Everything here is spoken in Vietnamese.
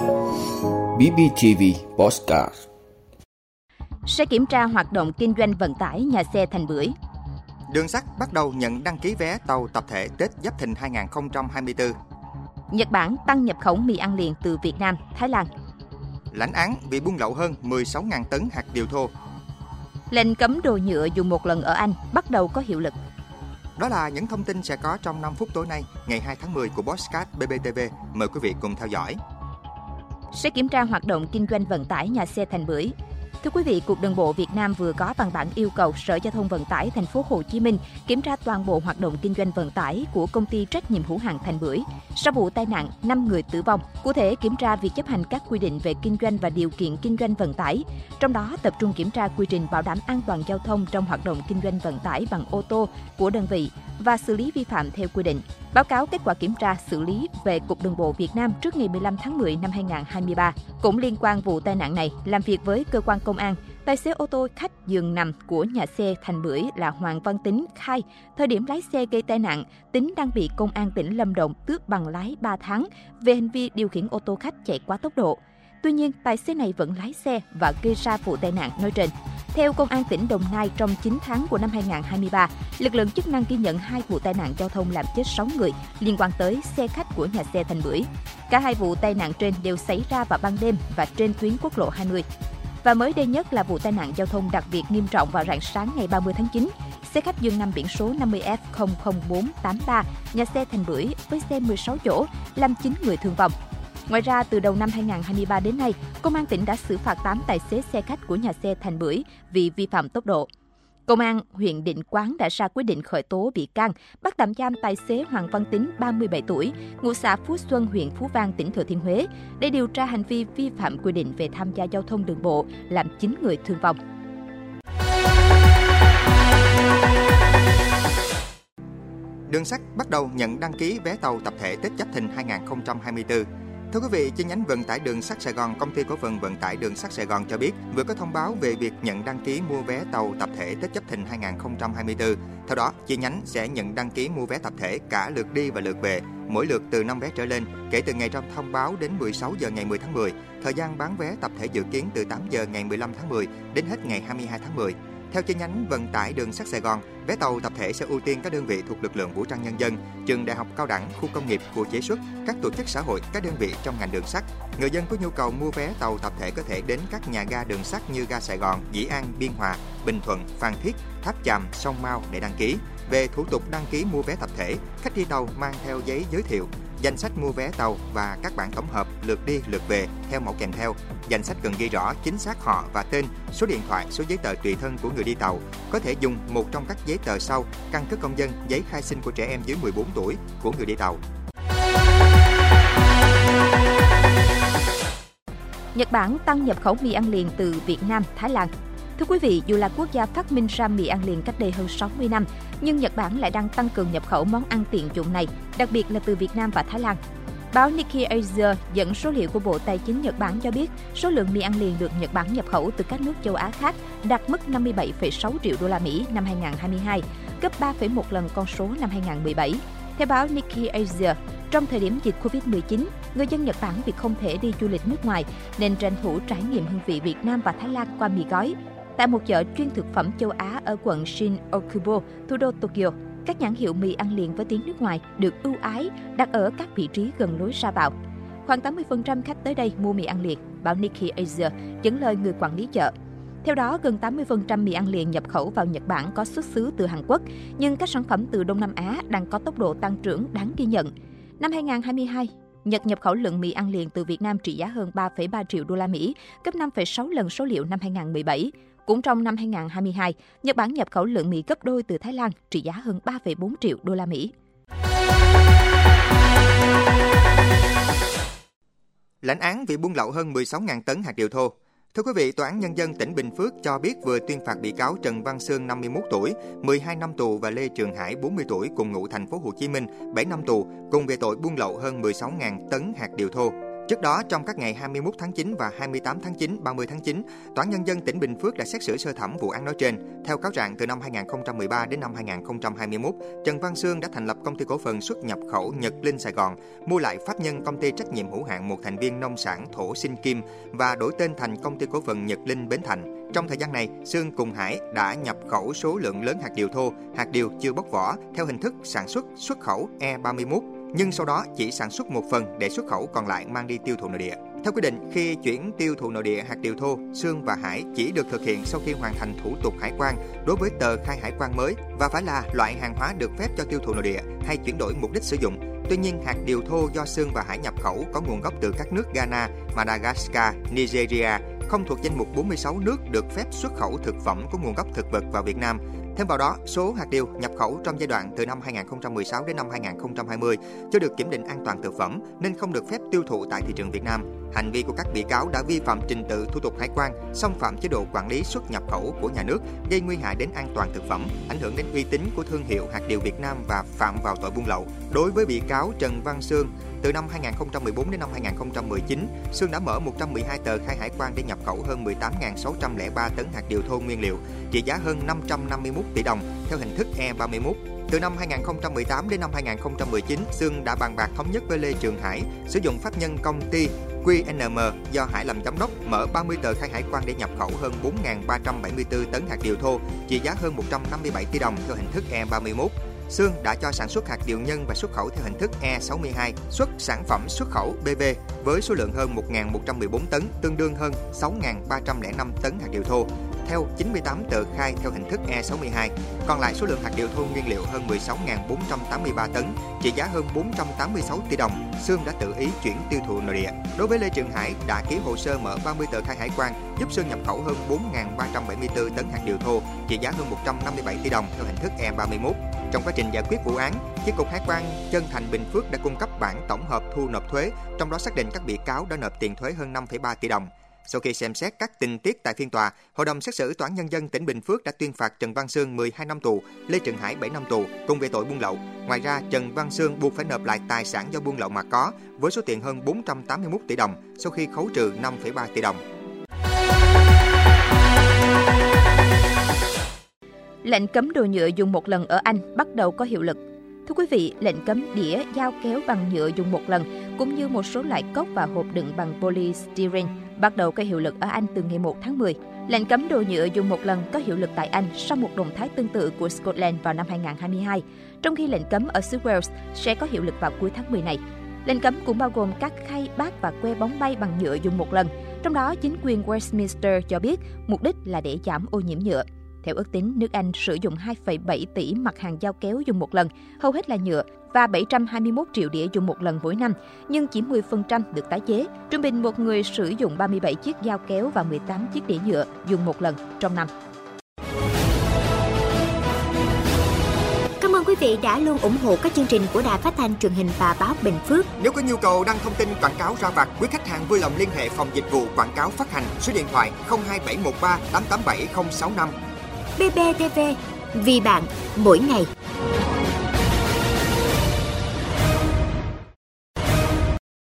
BBTV Postcard Sẽ kiểm tra hoạt động kinh doanh vận tải nhà xe thành bưởi. Đường sắt bắt đầu nhận đăng ký vé tàu tập thể Tết Giáp Thìn 2024. Nhật Bản tăng nhập khẩu mì ăn liền từ Việt Nam, Thái Lan. Lãnh án vì buôn lậu hơn 16.000 tấn hạt điều thô. Lệnh cấm đồ nhựa dùng một lần ở Anh bắt đầu có hiệu lực. Đó là những thông tin sẽ có trong 5 phút tối nay, ngày 2 tháng 10 của Bosscat BBTV. Mời quý vị cùng theo dõi. Sẽ kiểm tra hoạt động kinh doanh vận tải nhà xe thành bưởi. Thưa quý vị, Cục Đường bộ Việt Nam vừa có văn bản yêu cầu Sở Giao thông Vận tải thành phố Hồ Chí Minh kiểm tra toàn bộ hoạt động kinh doanh vận tải của công ty trách nhiệm hữu hạn Thành Bưởi. Sau vụ tai nạn, 5 người tử vong. Cụ thể, kiểm tra việc chấp hành các quy định về kinh doanh và điều kiện kinh doanh vận tải. Trong đó, tập trung kiểm tra quy trình bảo đảm an toàn giao thông trong hoạt động kinh doanh vận tải bằng ô tô của đơn vị và xử lý vi phạm theo quy định. Báo cáo kết quả kiểm tra xử lý về Cục Đường bộ Việt Nam trước ngày 15 tháng 10 năm 2023. Cũng liên quan vụ tai nạn này, làm việc với cơ quan công an, tài xế ô tô khách giường nằm của nhà xe Thành Bưởi là Hoàng Văn Tính khai, thời điểm lái xe gây tai nạn, Tính đang bị công an tỉnh Lâm Đồng tước bằng lái 3 tháng về hành vi điều khiển ô tô khách chạy quá tốc độ. Tuy nhiên, tài xế này vẫn lái xe và gây ra vụ tai nạn nói trên. Theo Công an tỉnh Đồng Nai, trong 9 tháng của năm 2023, lực lượng chức năng ghi nhận hai vụ tai nạn giao thông làm chết 6 người liên quan tới xe khách của nhà xe Thành Bưởi. Cả hai vụ tai nạn trên đều xảy ra vào ban đêm và trên tuyến quốc lộ 20. Và mới đây nhất là vụ tai nạn giao thông đặc biệt nghiêm trọng vào rạng sáng ngày 30 tháng 9. Xe khách Dương nằm biển số 50F00483, nhà xe Thành Bưởi với xe 16 chỗ, làm 9 người thương vong. Ngoài ra, từ đầu năm 2023 đến nay, Công an tỉnh đã xử phạt 8 tài xế xe khách của nhà xe Thành Bưởi vì vi phạm tốc độ. Công an huyện Định Quán đã ra quyết định khởi tố bị can, bắt tạm giam tài xế Hoàng Văn Tính, 37 tuổi, ngụ xã Phú Xuân, huyện Phú Vang, tỉnh Thừa Thiên Huế, để điều tra hành vi vi phạm quy định về tham gia giao thông đường bộ, làm 9 người thương vong. Đường sắt bắt đầu nhận đăng ký vé tàu tập thể Tết Giáp Thìn 2024. Thưa quý vị, chi nhánh vận tải đường sắt Sài Gòn, công ty cổ phần vận tải đường sắt Sài Gòn cho biết vừa có thông báo về việc nhận đăng ký mua vé tàu tập thể Tết Giáp Thìn 2024. Theo đó, chi nhánh sẽ nhận đăng ký mua vé tập thể cả lượt đi và lượt về, mỗi lượt từ 5 vé trở lên kể từ ngày trong thông báo đến 16 giờ ngày 10 tháng 10. Thời gian bán vé tập thể dự kiến từ 8 giờ ngày 15 tháng 10 đến hết ngày 22 tháng 10. Theo chi nhánh vận tải đường sắt Sài Gòn, vé tàu tập thể sẽ ưu tiên các đơn vị thuộc lực lượng vũ trang nhân dân, trường đại học cao đẳng, khu công nghiệp, khu chế xuất, các tổ chức xã hội, các đơn vị trong ngành đường sắt. Người dân có nhu cầu mua vé tàu tập thể có thể đến các nhà ga đường sắt như ga Sài Gòn, Dĩ An, Biên Hòa, Bình Thuận, Phan Thiết, Tháp Chàm, Sông Mau để đăng ký. Về thủ tục đăng ký mua vé tập thể, khách đi tàu mang theo giấy giới thiệu, danh sách mua vé tàu và các bản tổng hợp lượt đi lượt về theo mẫu kèm theo. Danh sách cần ghi rõ chính xác họ và tên, số điện thoại, số giấy tờ tùy thân của người đi tàu. Có thể dùng một trong các giấy tờ sau: căn cước công dân, giấy khai sinh của trẻ em dưới 14 tuổi của người đi tàu. Nhật Bản tăng nhập khẩu mì ăn liền từ Việt Nam, Thái Lan. Thưa quý vị, dù là quốc gia phát minh ra mì ăn liền cách đây hơn 60 năm, nhưng Nhật Bản lại đang tăng cường nhập khẩu món ăn tiện dụng này, đặc biệt là từ Việt Nam và Thái Lan. Báo Nikkei Asia dẫn số liệu của Bộ Tài chính Nhật Bản cho biết, số lượng mì ăn liền được Nhật Bản nhập khẩu từ các nước châu Á khác đạt mức 57,6 triệu đô la Mỹ năm 2022, gấp 3,1 lần con số năm 2017. Theo báo Nikkei Asia, trong thời điểm dịch Covid-19, người dân Nhật Bản vì không thể đi du lịch nước ngoài nên tranh thủ trải nghiệm hương vị Việt Nam và Thái Lan qua mì gói. Tại một chợ chuyên thực phẩm châu Á ở quận Shin-Okubo, thủ đô Tokyo, các nhãn hiệu mì ăn liền với tiếng nước ngoài được ưu ái đặt ở các vị trí gần lối ra vào. Khoảng 80% khách tới đây mua mì ăn liền, báo Nikkei Asia dẫn lời người quản lý chợ. Theo đó, gần 80% mì ăn liền nhập khẩu vào Nhật Bản có xuất xứ từ Hàn Quốc, nhưng các sản phẩm từ Đông Nam Á đang có tốc độ tăng trưởng đáng ghi nhận. Năm 2022, Nhật nhập khẩu lượng mì ăn liền từ Việt Nam trị giá hơn 3,3 triệu đô la Mỹ, gấp 5,6 lần số liệu năm 2017. Cũng trong năm 2022, Nhật Bản nhập khẩu lượng mì gấp đôi từ Thái Lan, trị giá hơn 3,4 triệu đô la Mỹ. Lãnh án vì buôn lậu hơn 16.000 tấn hạt điều thô. Thưa quý vị, Tòa án Nhân dân tỉnh Bình Phước cho biết vừa tuyên phạt bị cáo Trần Văn Sương 51 tuổi, 12 năm tù và Lê Trường Hải 40 tuổi cùng ngụ thành phố Hồ Chí Minh 7 năm tù cùng về tội buôn lậu hơn 16.000 tấn hạt điều thô. Trước đó, trong các ngày 21 tháng 9 và 28 tháng 9, 30 tháng 9, Tòa án Nhân dân tỉnh Bình Phước đã xét xử sơ thẩm vụ án nói trên. Theo cáo trạng, từ năm 2013 đến năm 2021, Trần Văn Sương đã thành lập công ty cổ phần xuất nhập khẩu Nhật Linh Sài Gòn, mua lại pháp nhân công ty trách nhiệm hữu hạn một thành viên nông sản Thổ Sinh Kim và đổi tên thành công ty cổ phần Nhật Linh Bến Thành. Trong thời gian này, Sương cùng Hải đã nhập khẩu số lượng lớn hạt điều thô, hạt điều chưa bóc vỏ theo hình thức sản xuất xuất khẩu E31 nhưng sau đó chỉ sản xuất một phần để xuất khẩu còn lại mang đi tiêu thụ nội địa. Theo quy định, khi chuyển tiêu thụ nội địa hạt điều thô, xương và hải chỉ được thực hiện sau khi hoàn thành thủ tục hải quan đối với tờ khai hải quan mới và phải là loại hàng hóa được phép cho tiêu thụ nội địa hay chuyển đổi mục đích sử dụng. Tuy nhiên, hạt điều thô do xương và hải nhập khẩu có nguồn gốc từ các nước Ghana, Madagascar, Nigeria, không thuộc danh mục 46 nước được phép xuất khẩu thực phẩm có nguồn gốc thực vật vào Việt Nam Thêm vào đó, số hạt điều nhập khẩu trong giai đoạn từ năm 2016 đến năm 2020 chưa được kiểm định an toàn thực phẩm nên không được phép tiêu thụ tại thị trường Việt Nam. Hành vi của các bị cáo đã vi phạm trình tự thủ tục hải quan, xâm phạm chế độ quản lý xuất nhập khẩu của nhà nước, gây nguy hại đến an toàn thực phẩm, ảnh hưởng đến uy tín của thương hiệu hạt điều Việt Nam và phạm vào tội buôn lậu. Đối với bị cáo Trần Văn Sương, từ năm 2014 đến năm 2019, Sương đã mở 112 tờ khai hải quan để nhập khẩu hơn 18.603 tấn hạt điều thô nguyên liệu, trị giá hơn 551 tỷ đồng theo hình thức E31. Từ năm 2018 đến năm 2019, Sương đã bàn bạc thống nhất với Lê Trường Hải sử dụng pháp nhân công ty QNM do Hải làm giám đốc mở 30 tờ khai hải quan để nhập khẩu hơn 4.374 tấn hạt điều thô, trị giá hơn 157 tỷ đồng theo hình thức E31. Sương đã cho sản xuất hạt điều nhân và xuất khẩu theo hình thức E62, xuất sản phẩm xuất khẩu BV với số lượng hơn 1.114 tấn, tương đương hơn 6.305 tấn hạt điều thô theo 98 tờ khai theo hình thức E62. Còn lại số lượng hạt điều thô nguyên liệu hơn 16.483 tấn, trị giá hơn 486 tỷ đồng, Sương đã tự ý chuyển tiêu thụ nội địa. Đối với Lê Trường Hải đã ký hồ sơ mở 30 tờ khai hải quan, giúp Sương nhập khẩu hơn 4.374 tấn hạt điều thô, trị giá hơn 157 tỷ đồng theo hình thức E31. Trong quá trình giải quyết vụ án, Chi cục Hải quan Chân Thành Bình Phước đã cung cấp bản tổng hợp thu nộp thuế, trong đó xác định các bị cáo đã nộp tiền thuế hơn 5,3 tỷ đồng. Sau khi xem xét các tình tiết tại phiên tòa, Hội đồng xét xử Tòa án Nhân dân tỉnh Bình Phước đã tuyên phạt Trần Văn Sương 12 năm tù, Lê Trần Hải 7 năm tù cùng về tội buôn lậu. Ngoài ra, Trần Văn Sương buộc phải nộp lại tài sản do buôn lậu mà có với số tiền hơn 481 tỷ đồng sau khi khấu trừ 5,3 tỷ đồng. Lệnh cấm đồ nhựa dùng một lần ở Anh bắt đầu có hiệu lực Thưa quý vị, lệnh cấm đĩa, dao kéo bằng nhựa dùng một lần cũng như một số loại cốc và hộp đựng bằng polystyrene bắt đầu có hiệu lực ở Anh từ ngày 1 tháng 10. Lệnh cấm đồ nhựa dùng một lần có hiệu lực tại Anh sau một động thái tương tự của Scotland vào năm 2022, trong khi lệnh cấm ở xứ Wales sẽ có hiệu lực vào cuối tháng 10 này. Lệnh cấm cũng bao gồm các khay, bát và que bóng bay bằng nhựa dùng một lần. Trong đó, chính quyền Westminster cho biết mục đích là để giảm ô nhiễm nhựa. Theo ước tính, nước Anh sử dụng 2,7 tỷ mặt hàng dao kéo dùng một lần, hầu hết là nhựa, và 721 triệu đĩa dùng một lần mỗi năm, nhưng chỉ 10% được tái chế. Trung bình một người sử dụng 37 chiếc dao kéo và 18 chiếc đĩa nhựa dùng một lần trong năm. Cảm ơn quý vị đã luôn ủng hộ các chương trình của Đài Phát thanh truyền hình và báo Bình Phước. Nếu có nhu cầu đăng thông tin quảng cáo ra vặt, quý khách hàng vui lòng liên hệ phòng dịch vụ quảng cáo phát hành số điện thoại 02713 887065 BBTV, vì bạn, mỗi ngày.